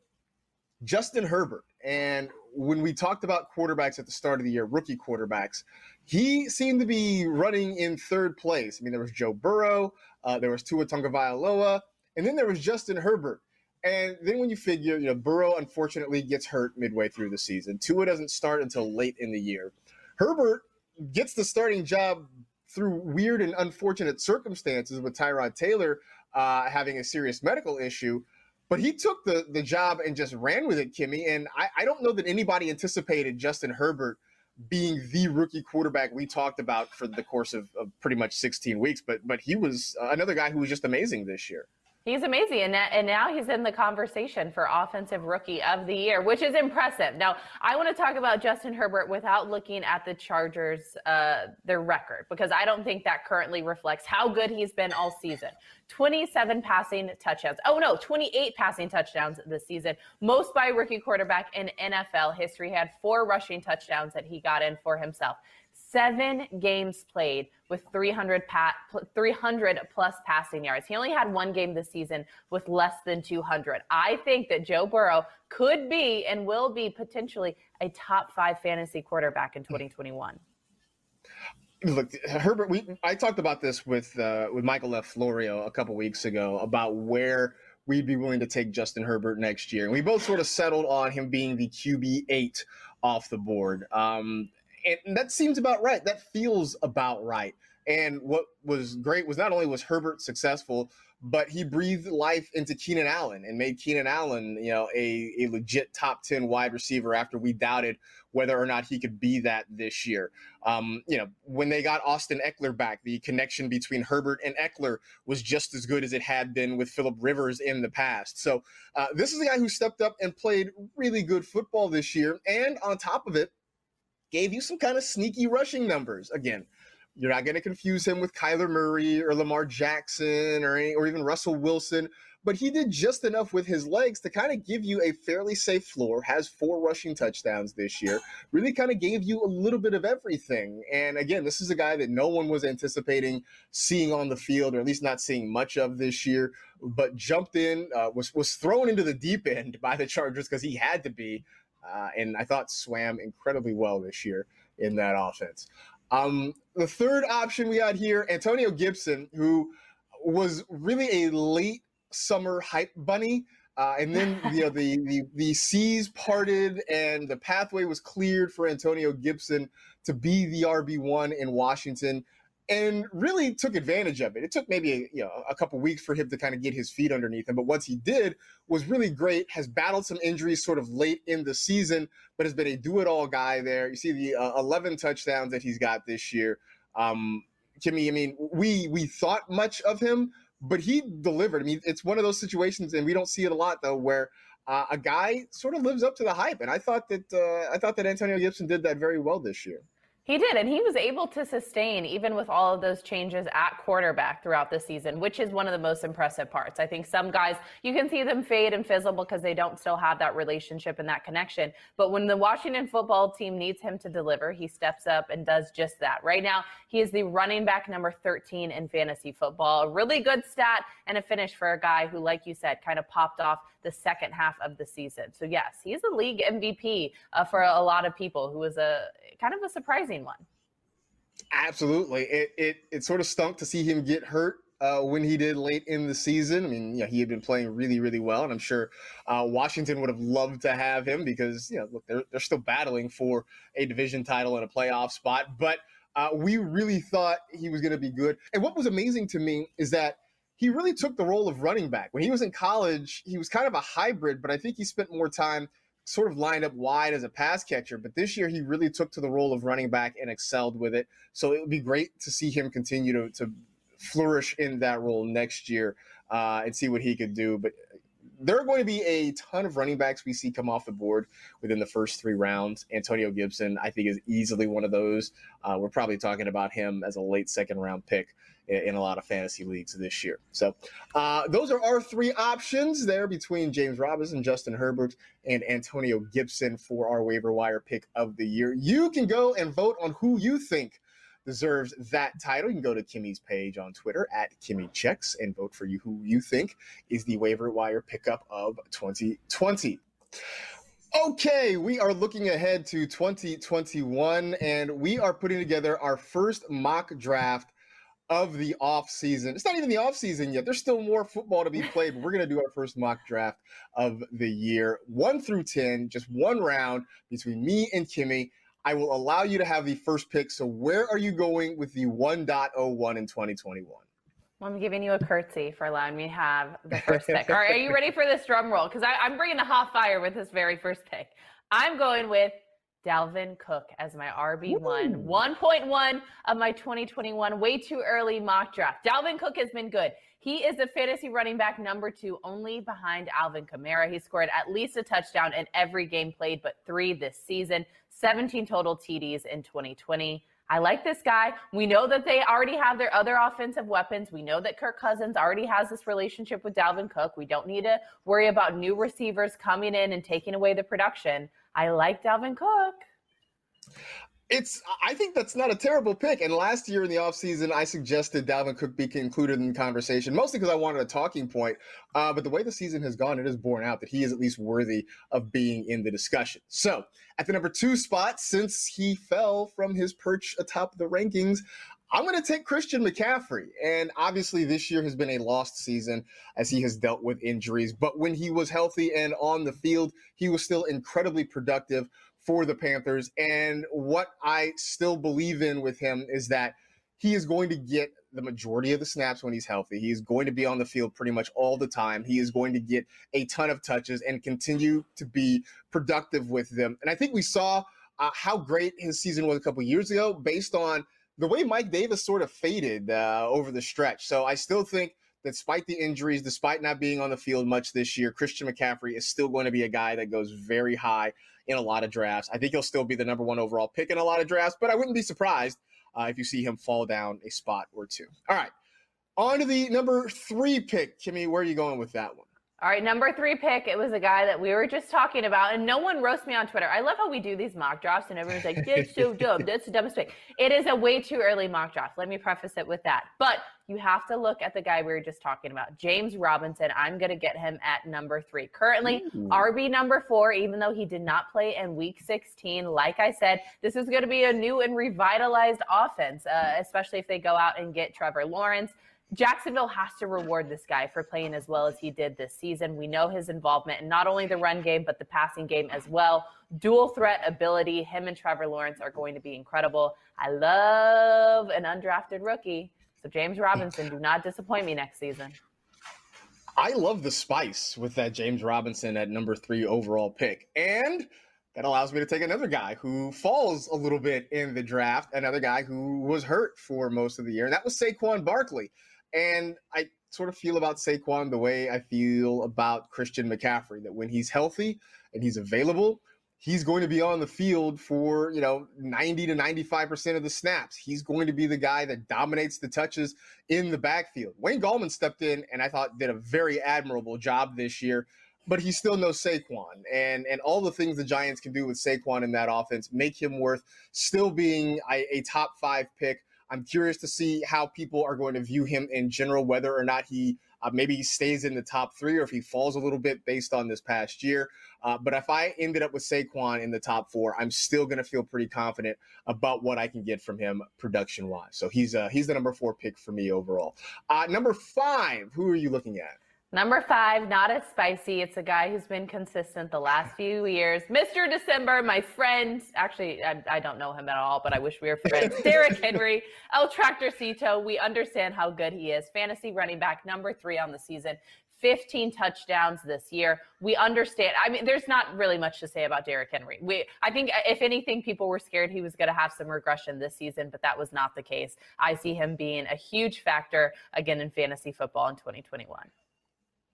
B: Justin Herbert. And when we talked about quarterbacks at the start of the year, rookie quarterbacks, he seemed to be running in third place. I mean, there was Joe Burrow, uh, there was Tua Tagovailoa, and then there was Justin Herbert. And then when you figure, you know, Burrow unfortunately gets hurt midway through the season. Tua doesn't start until late in the year. Herbert gets the starting job through weird and unfortunate circumstances with Tyrod Taylor uh, having a serious medical issue. But he took the the job and just ran with it, Kimmy. And I, I don't know that anybody anticipated Justin Herbert being the rookie quarterback we talked about for the course of, of pretty much 16 weeks. But but he was uh, another guy who was just amazing this year.
C: He's amazing. And, and now he's in the conversation for Offensive Rookie of the Year, which is impressive. Now, I want to talk about Justin Herbert without looking at the Chargers, uh, their record, because I don't think that currently reflects how good he's been all season. 27 passing touchdowns. Oh, no, 28 passing touchdowns this season. Most by rookie quarterback in NFL history. He had four rushing touchdowns that he got in for himself seven games played with 300, pa- 300 plus passing yards. He only had one game this season with less than 200. I think that Joe Burrow could be and will be potentially a top five fantasy quarterback in 2021.
B: Look, Herbert. We I talked about this with uh, with Michael F. Florio a couple weeks ago about where we'd be willing to take Justin Herbert next year, and we both sort of settled on him being the QB eight off the board. Um, and that seems about right. That feels about right. And what was great was not only was Herbert successful, but he breathed life into Keenan Allen and made Keenan Allen, you know, a, a legit top 10 wide receiver after we doubted whether or not he could be that this year. Um, you know, when they got Austin Ekeler back, the connection between Herbert and Ekeler was just as good as it had been with Philip Rivers in the past. So uh, this is the guy who stepped up and played really good football this year. And on top of it, gave you some kind of sneaky rushing numbers. Again, You're not going to confuse him with Kyler Murray or Lamar Jackson or any, or even Russell Wilson but he did just enough with his legs to kind of give you a fairly safe floor. Has four rushing touchdowns this year. Really kind of gave you a little bit of everything. And again, this is a guy that no one was anticipating seeing on the field, or at least not seeing much of this year. But jumped in, uh, was was thrown into the deep end by the Chargers because he had to be, uh, and I thought swam incredibly well this year in that offense. Um, the third option we had here, Antonio Gibson, who was really a late summer hype bunny. Uh, and then you know the, the the seas parted and the pathway was cleared for Antonio Gibson to be the RB one in Washington, and really took advantage of it. It took maybe a, you know a couple weeks for him to kind of get his feet underneath him, but once he did, was really great. Has battled some injuries sort of late in the season, but has been a do it all guy there. You see the uh, 11 touchdowns that he's got this year. Um, Kimmy, I mean, we we thought much of him, but he delivered. I mean, it's one of those situations, and we don't see it a lot though, where uh, a guy sort of lives up to the hype. And I thought that uh, I thought that Antonio Gibson did that very well this year.
C: He did, and he was able to sustain even with all of those changes at quarterback throughout the season, which is one of the most impressive parts. I think some guys, you can see them fade and fizzle because they don't still have that relationship and that connection. But when the Washington football team needs him to deliver, he steps up and does just that. Right now, he is the running back number 13 in fantasy football. A really good stat and a finish for a guy who, like you said, kind of popped off the second half of the season. So, yes, he's a league MVP uh, for a lot of people who was a kind of a surprising one.
B: Absolutely. It, it, it sort of stunk to see him get hurt uh, when he did late in the season. I mean, yeah, he had been playing really, really well, and I'm sure uh, Washington would have loved to have him because you know, look, they're they're still battling for a division title and a playoff spot. But uh, we really thought he was going to be good. And what was amazing to me is that he really took the role of running back. When he was in college, he was kind of a hybrid, but I think he spent more time sort of lined up wide as a pass catcher. But this year, he really took to the role of running back and excelled with it. So it would be great to see him continue to, to flourish in that role next year uh, and see what he could do. But there are going to be a ton of running backs we see come off the board within the first three rounds. Antonio Gibson, I think, is easily one of those. Uh, we're probably talking about him as a late second round pick in a lot of fantasy leagues this year. So uh, those are our three options there between James Robinson, Justin Herbert, and Antonio Gibson for our waiver wire pick of the year. You can go and vote on who you think deserves that title. You can go to Kimmy's page on Twitter at Kimmy Checks and vote for you who you think is the waiver wire pickup of 2020. Okay, we are looking ahead to 2021 and we are putting together our first mock draft of the off season. It's not even the off season yet. There's still more football to be [laughs] played, but we're going to do our first mock draft of the year, one through 10, just one round between me and Kimmy. I will allow you to have the first pick. So, where are you going with the 1.01 in 2021?
C: I'm giving you a curtsy for allowing me to have the [laughs] first pick. All right, are you ready for this drum roll? Because I'm bringing the hot fire with this very first pick. I'm going with Dalvin Cook as my RB1. 1.1 of my 2021, way too early mock draft. Dalvin Cook has been good. He is a fantasy running back number two, only behind Alvin Kamara. He scored at least a touchdown in every game played, but three this season, 17 total TDs in 2020. I like this guy. We know that they already have their other offensive weapons. We know that Kirk Cousins already has this relationship with Dalvin Cook. We don't need to worry about new receivers coming in and taking away the production. I like Dalvin Cook.
B: It's I think that's not a terrible pick. And last year in the offseason, I suggested Dalvin Cook be included in the conversation, mostly because I wanted a talking point. Uh, but the way the season has gone, it is borne out that he is at least worthy of being in the discussion. So at the number two spot, since he fell from his perch atop the rankings, I'm going to take Christian McCaffrey. And obviously, this year has been a lost season as he has dealt with injuries. But when he was healthy and on the field, he was still incredibly productive for the Panthers. And what I still believe in with him is that he is going to get the majority of the snaps when he's healthy. He is going to be on the field pretty much all the time. He is going to get a ton of touches and continue to be productive with them. And I think we saw uh, how great his season was a couple years ago based on the way Mike Davis sort of faded uh, over the stretch. So I still think that despite the injuries, despite not being on the field much this year, Christian McCaffrey is still going to be a guy that goes very high in a lot of drafts. I think he'll still be the number one overall pick in a lot of drafts, but I wouldn't be surprised uh, if you see him fall down a spot or two. All right. On to the number three pick. Kimmy, where are you going with that one?
C: All right, number three pick. It was a guy that we were just talking about, and no one roasts me on Twitter. I love how we do these mock drafts, and everyone's like, "That's so [laughs] dumb. That's the dumbest pick." It is a way too early mock draft. Let me preface it with that. But you have to look at the guy we were just talking about, James Robinson. I'm going to get him at number three. Currently, Ooh. RB number four, even though he did not play in Week 16. Like I said, this is going to be a new and revitalized offense, uh, especially if they go out and get Trevor Lawrence. Jacksonville has to reward this guy for playing as well as he did this season. We know his involvement in not only the run game, but the passing game as well. Dual threat ability. Him and Trevor Lawrence are going to be incredible. I love an undrafted rookie. So, James Robinson, do not disappoint me next season.
B: I love the spice with that James Robinson at number three overall pick. And that allows me to take another guy who falls a little bit in the draft, another guy who was hurt for most of the year, and that was Saquon Barkley. And I sort of feel about Saquon the way I feel about Christian McCaffrey that when he's healthy and he's available, he's going to be on the field for, you know, 90 to 95% of the snaps. He's going to be the guy that dominates the touches in the backfield. Wayne Gallman stepped in and I thought did a very admirable job this year, but he's still no Saquon. And and all the things the Giants can do with Saquon in that offense make him worth still being a, a top 5 pick I'm curious to see how people are going to view him in general, whether or not he uh, maybe stays in the top three or if he falls a little bit based on this past year. Uh, but if I ended up with Saquon in the top four, I'm still going to feel pretty confident about what I can get from him production wise. So he's uh, he's the number four pick for me overall. Uh, number five, who are you looking at?
C: Number five, not as spicy. It's a guy who's been consistent the last [laughs] few years. Mr. December, my friend. Actually, I, I don't know him at all, but I wish we were friends. [laughs] Derrick Henry, El Tractorcito. We understand how good he is. Fantasy running back number three on the season. 15 touchdowns this year. We understand. I mean, there's not really much to say about Derrick Henry. We, I think, if anything, people were scared he was going to have some regression this season, but that was not the case. I see him being a huge factor again in fantasy football in 2021.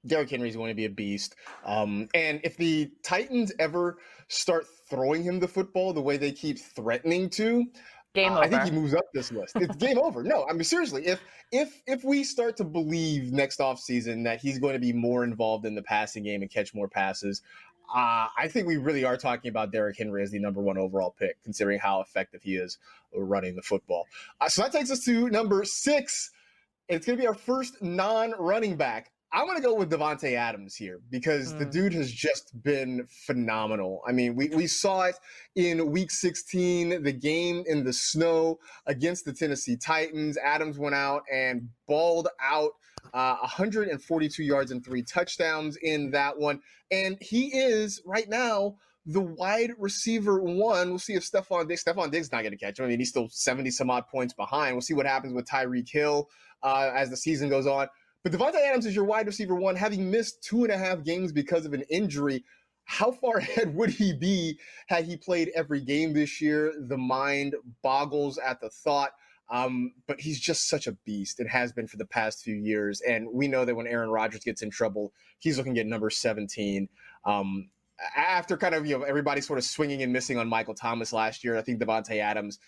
B: Derrick Henry's going to be a beast. Um, and if the Titans ever start throwing him the football the way they keep threatening to,
C: game uh, I
B: think he moves up this list. It's [laughs] game over. No, I mean seriously, if if if we start to believe next offseason that he's going to be more involved in the passing game and catch more passes, uh, I think we really are talking about Derrick Henry as the number one overall pick, considering how effective he is running the football. Uh, so that takes us to number six. It's going to be our first non-running back. I'm going to go with Davante Adams here because mm. the hmm. dude has just been phenomenal. I mean, we, we saw it in week 16, the game in the snow against the Tennessee Titans. Adams went out and balled out uh, 142 yards and three touchdowns in that one. And he is right now the wide receiver one. We'll see if Stefon Diggs, Stefon Diggs not going to catch him. I mean, he's still 70 some odd points behind. We'll see what happens with Tyreek Hill uh, as the season goes on. But Davante Adams is your wide receiver one, having missed two and a half games because of an injury. How far [laughs] ahead would he be had he played every game this year? The mind boggles at the thought. Um, but he's just such a beast and has been for the past few years. And we know that when Aaron Rodgers gets in trouble, he's looking at number 17. Um, after kind of you know everybody sort of swinging and missing on Michael Thomas last year, I think Davante Adams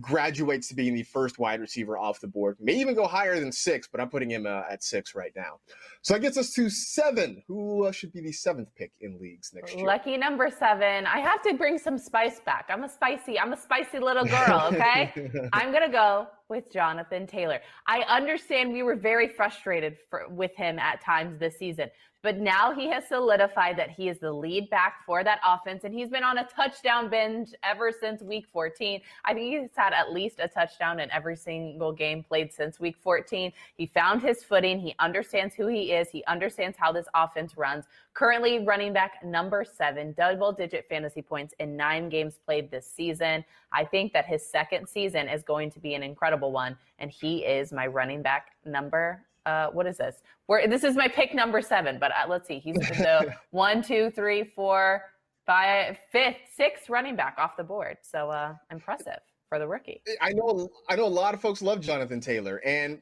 B: graduates to being the first wide receiver off the board. May even go higher than six, but I'm putting him uh, at six right now. So that gets us to seven. Who uh, should be the seventh pick in leagues next year?
C: Lucky number seven. I have to bring some spice back. I'm a spicy. I'm a spicy little girl. Okay, [laughs] I'm gonna go with Jonathan Taylor. I understand we were very frustrated for, with him at times this season, but now he has solidified that he is the lead back for that offense, and he's been on a touchdown binge ever since week 14. I think he's had at least a touchdown in every single game played since week 14. He found his footing. He understands who he is. He understands how this offense runs. Currently, running back number seven, double digit fantasy points in nine games played this season. I think that his second season is going to be an incredible one, and he is my running back number uh, what is this? Where this is my pick number seven, but uh, let's see. He's the [laughs] one, two, three, four, five, fifth, sixth running back off the board. So uh, impressive for the rookie.
B: I know, I know a lot of folks love Jonathan Taylor, and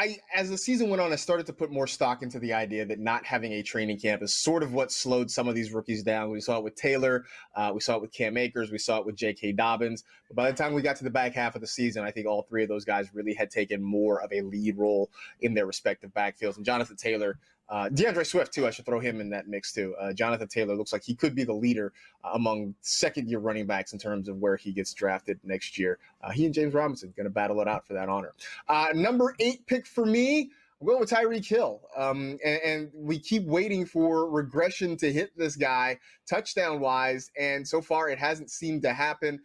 B: I, as the season went on, I started to put more stock into the idea that not having a training camp is sort of what slowed some of these rookies down. We saw it with Taylor, uh, we saw it with Cam Akers, we saw it with J.K. Dobbins. But by the time we got to the back half of the season, I think all three of those guys really had taken more of a lead role in their respective backfields. And Jonathan Taylor uh, D'Andre Swift, too, I should throw him in that mix, too. Uh, Jonathan Taylor looks like he could be the leader uh, among second year running backs in terms of where he gets drafted next year. Uh, he and James Robinson going to battle it out for that honor. Uh, number eight pick for me. I'm going with Tyreek Hill. Um, and, and, we keep waiting for regression to hit this guy touchdown wise. And so far, it hasn't seemed to happen.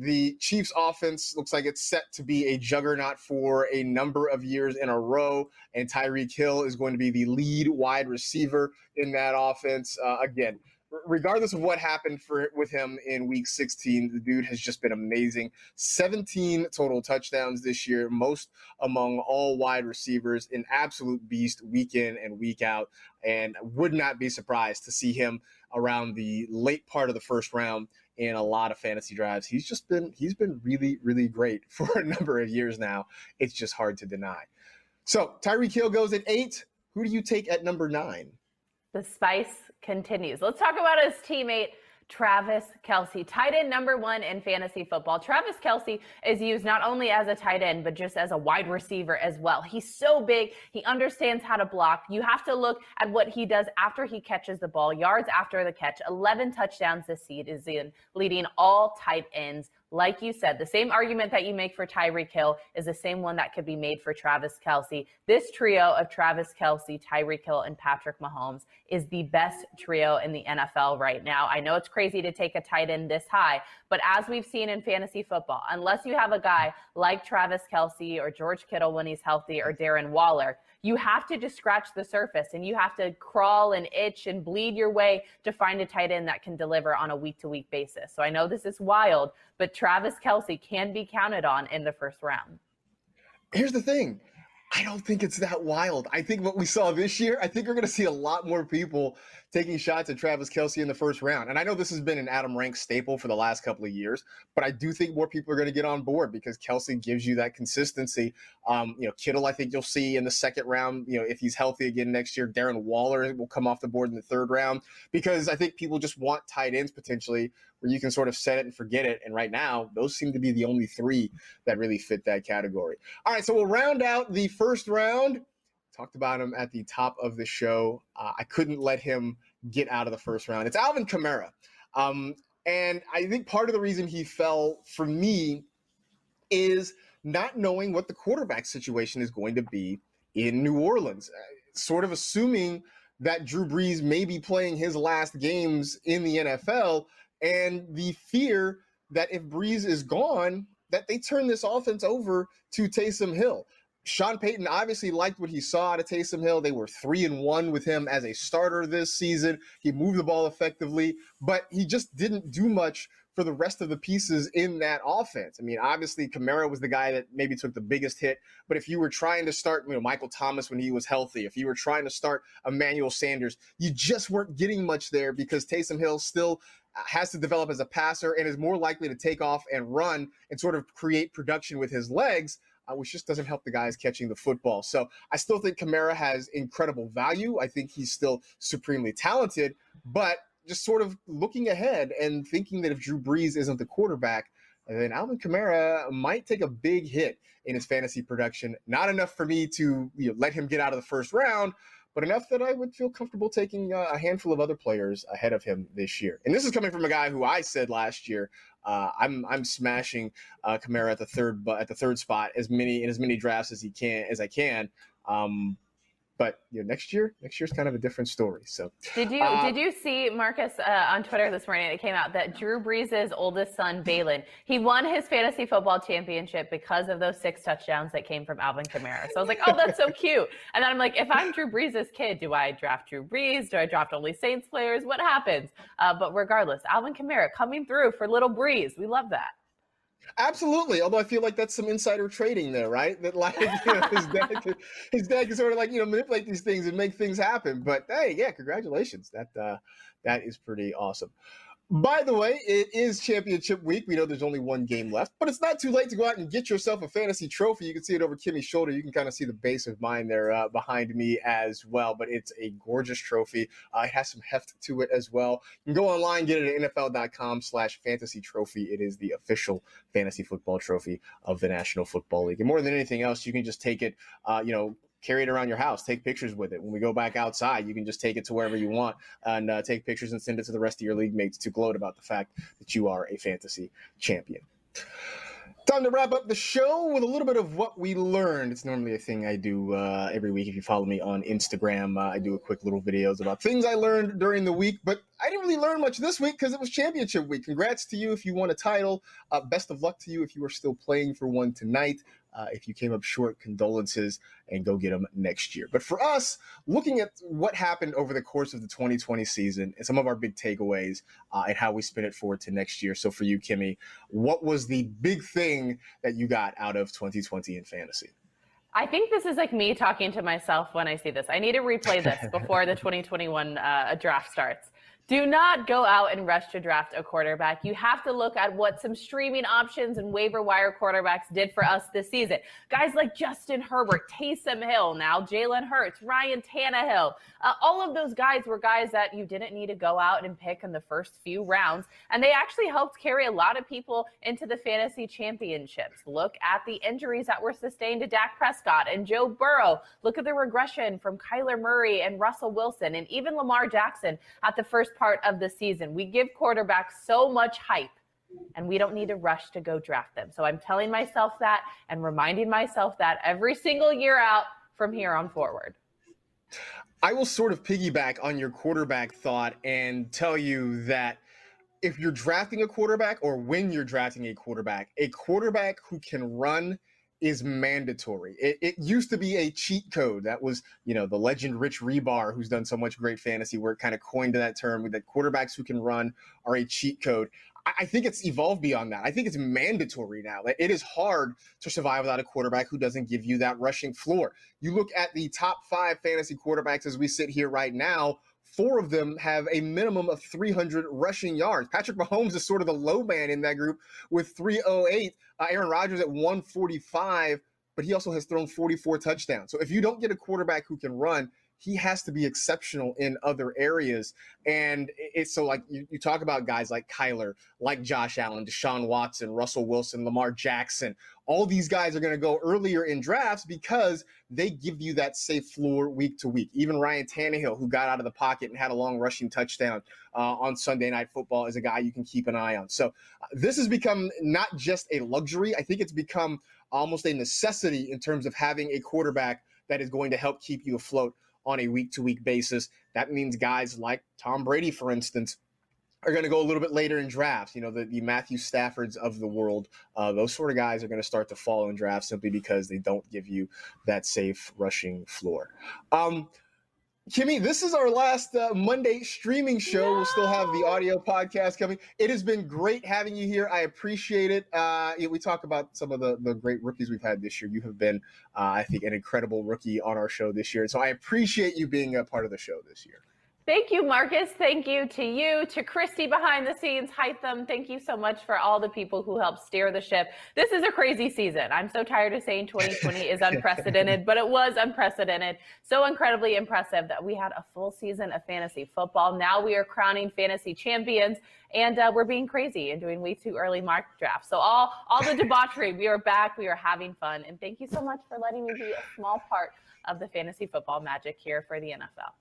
B: The Chiefs offense looks like it's set to be a juggernaut for a number of years in a row, and Tyreek Hill is going to be the lead wide receiver in that offense. Uh, again, regardless of what happened for with him in week 16 the dude has just been amazing 17 total touchdowns this year most among all wide receivers an absolute beast week in and week out and would not be surprised to see him around the late part of the first round in a lot of fantasy drives. He's just been he's been really really great [laughs] for a number of years now. It's just hard to deny. So Tyreek Hill goes at eight. Who do you take at number nine?
C: The spice continues. Let's talk about his teammate Travis Kelce, tight end number one in fantasy football. Travis Kelce is used not only as a tight end, but just as a wide receiver as well. He's so big. He understands how to block. You have to look at what he does after he catches the ball, yards after the catch. 11 touchdowns this season, leading all tight ends like you said, the same argument that you make for Tyreek Hill is the same one that could be made for Travis Kelce. This trio of Travis Kelce, Tyreek Hill, and Patrick Mahomes is the best trio in the NFL right now. I know it's crazy to take a tight end this high, but as we've seen in fantasy football, unless you have a guy like Travis Kelce or George Kittle when he's healthy or Darren Waller, you have to just scratch the surface and you have to crawl and itch and bleed your way to find a tight end that can deliver on a week to week basis. So I know this is wild, but Travis Kelce can be counted on in the first round.
B: Here's the thing I don't think it's that wild. I think what we saw this year, I think we're going to see a lot more people taking shots at Travis Kelce in the first round. And I know this has been an Adam Rank staple for the last couple of years, but I do think more people are going to get on board because Kelce gives you that consistency. Um, you know, Kittle, I think you'll see in the second round, you know, if he's healthy again next year, Darren Waller will come off the board in the third round because I think people just want tight ends potentially where you can sort of set it and forget it. And right now, those seem to be the only three that really fit that category. All right, so we'll round out the first round. Talked about him at the top of the show. Uh, I couldn't let him get out of the first round. It's Alvin Kamara. Um, and I think part of the reason he fell for me is not knowing what the quarterback situation is going to be in New Orleans. Uh, sort of assuming that Drew Brees may be playing his last games in the NFL and the fear that if Brees is gone, that they turn this offense over to Taysom Hill. Sean Payton obviously liked what he saw out of Taysom Hill. They were three and one with him as a starter this season. He moved the ball effectively, but he just didn't do much for the rest of the pieces in that offense. I mean, obviously Kamara was the guy that maybe took the biggest hit, but if you were trying to start, you know, Michael Thomas when he was healthy, if you were trying to start Emmanuel Sanders, you just weren't getting much there because Taysom Hill still has to develop as a passer and is more likely to take off and run and sort of create production with his legs, uh, which just doesn't help the guys catching the football. So I still think Kamara has incredible value. I think he's still supremely talented, but just sort of looking ahead and thinking that if Drew Brees isn't the quarterback, then Alvin Kamara might take a big hit in his fantasy production. Not enough for me to you know, let him get out of the first round, but enough that I would feel comfortable taking uh, a handful of other players ahead of him this year. And this is coming from a guy who I said last year uh, I'm I'm smashing uh, Kamara at the third at the third spot as many in as many drafts as he can as I can. Um, but you know, next year, next year's kind of a different story. So
C: did you uh, did you see Marcus uh, on Twitter this morning? It came out that Drew Brees' oldest son, Baylen, he won his fantasy football championship because of those six touchdowns that came from Alvin Kamara. So I was like, oh, that's so [laughs] cute. And then I'm like, if I'm Drew Brees' kid, do I draft Drew Brees? Do I draft only Saints players? What happens? Uh, but regardless, Alvin Kamara coming through for little Brees. We love that.
B: Absolutely. Although I feel like that's some insider trading there, right? That like [laughs] you know, his dad, can, his dad can sort of like you know manipulate these things and make things happen. But hey, yeah, congratulations. That uh, that is pretty awesome. By the way, it is championship week. We know there's only one game left, but it's not too late to go out and get yourself a fantasy trophy. You can see it over Kimmy's shoulder. You can kind of see the base of mine there uh, behind me as well, but it's a gorgeous trophy. Uh, it has some heft to it as well. You can go online, get it at NFL.com slash fantasy trophy. It is the official fantasy football trophy of the National Football League. And more than anything else, you can just take it, uh, you know, carry it around your house, take pictures with it. When we go back outside, you can just take it to wherever you want and uh, take pictures and send it to the rest of your league mates to gloat about the fact that you are a fantasy champion. Time to wrap up the show with a little bit of what we learned. It's normally a thing I do uh, every week. If you follow me on Instagram, uh, I do a quick little videos about things I learned during the week. But I didn't really learn much this week because it was championship week. Congrats to you if you won a title. Uh, best of luck to you if you are still playing for one tonight. Uh, if you came up short, condolences and go get them next year. But for us, looking at what happened over the course of the 2020 season and some of our big takeaways uh, and how we spin it forward to next year. So for you, Kimmy, what was the big thing that you got out of 2020 in fantasy?
C: I think this is like me talking to myself when I see this. I need to replay this [laughs] before the 2021 uh, draft starts. Do not go out and rush to draft a quarterback. You have to look at what some streaming options and waiver wire quarterbacks did for us this season. Guys like Justin Herbert, Taysom Hill, now Jalen Hurts, Ryan Tannehill. Uh, all of those guys were guys that you didn't need to go out and pick in the first few rounds. And they actually helped carry a lot of people into the fantasy championships. Look at the injuries that were sustained to Dak Prescott and Joe Burrow. Look at the regression from Kyler Murray and Russell Wilson and even Lamar Jackson at the first part of the season. We give quarterbacks so much hype and we don't need to rush to go draft them. So I'm telling myself that and reminding myself that every single year out from here on forward.
B: I will sort of piggyback on your quarterback thought and tell you that if you're drafting a quarterback or when you're drafting a quarterback, a quarterback who can run is mandatory. It, it, used to be a cheat code. That was, you know, the legend Rich Hribar, who's done so much great fantasy work, kind of coined that term with that quarterbacks who can run are a cheat code. I, I think it's evolved beyond that. I think it's mandatory now. It is hard to survive without a quarterback who doesn't give you that rushing floor. You look at the top five fantasy quarterbacks as we sit here right now four of them have a minimum of 300 rushing yards. Patrick Mahomes is sort of the low man in that group with 308. Uh, Aaron Rodgers at 145, but he also has thrown 44 touchdowns. So if you don't get a quarterback who can run, he has to be exceptional in other areas. And it's so like you, you talk about guys like Kyler, like Josh Allen, Deshaun Watson, Russell Wilson, Lamar Jackson. All these guys are going to go earlier in drafts because they give you that safe floor week to week. Even Ryan Tannehill, who got out of the pocket and had a long rushing touchdown uh, on Sunday Night Football, is a guy you can keep an eye on. So uh, this has become not just a luxury. I think it's become almost a necessity in terms of having a quarterback that is going to help keep you afloat on a week to week basis. That means guys like Tom Brady, for instance, are going to go a little bit later in drafts. You know, the, the Matthew Staffords of the world, uh, those sort of guys are going to start to fall in drafts simply because they don't give you that safe rushing floor. Um, Kimmy, this is our last uh, Monday streaming show. No! We'll still have the audio podcast coming. It has been great having you here. I appreciate it. Uh, we talk about some of the, the great rookies we've had this year. You have been, uh, I think, an incredible rookie on our show this year. So I appreciate you being a part of the show this year.
C: Thank you, Marcus. Thank you to you, to Christy behind the scenes, Hytham. Thank you so much for all the people who helped steer the ship. This is a crazy season. I'm so tired of saying 2020 is [laughs] unprecedented, but it was unprecedented. So incredibly impressive that we had a full season of fantasy football. Now we are crowning fantasy champions, and uh, we're being crazy and doing way too early mock drafts. So all all the debauchery, we are back. We are having fun, and thank you so much for letting me be a small part of the fantasy football magic here for the NFL.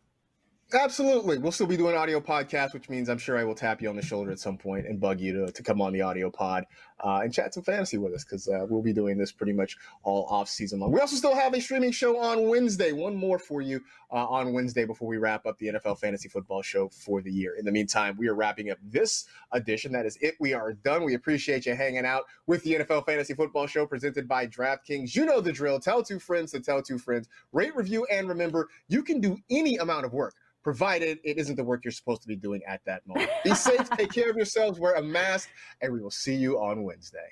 B: Absolutely. We'll still be doing audio podcast, which means I'm sure I will tap you on the shoulder at some point and bug you to, to come on the audio pod uh, and chat some fantasy with us because uh, we'll be doing this pretty much all off season long. We also still have a streaming show on Wednesday. One more for you uh, on Wednesday before we wrap up the NFL fantasy football show for the year. In the meantime, we are wrapping up this edition. That is it. We are done. We appreciate you hanging out with the NFL fantasy football show presented by DraftKings. You know the drill. Tell two friends to tell two friends. Rate, review, and remember, you can do any amount of work provided it isn't the work you're supposed to be doing at that moment. Be safe, take care of yourselves, wear a mask, and we will see you on Wednesday.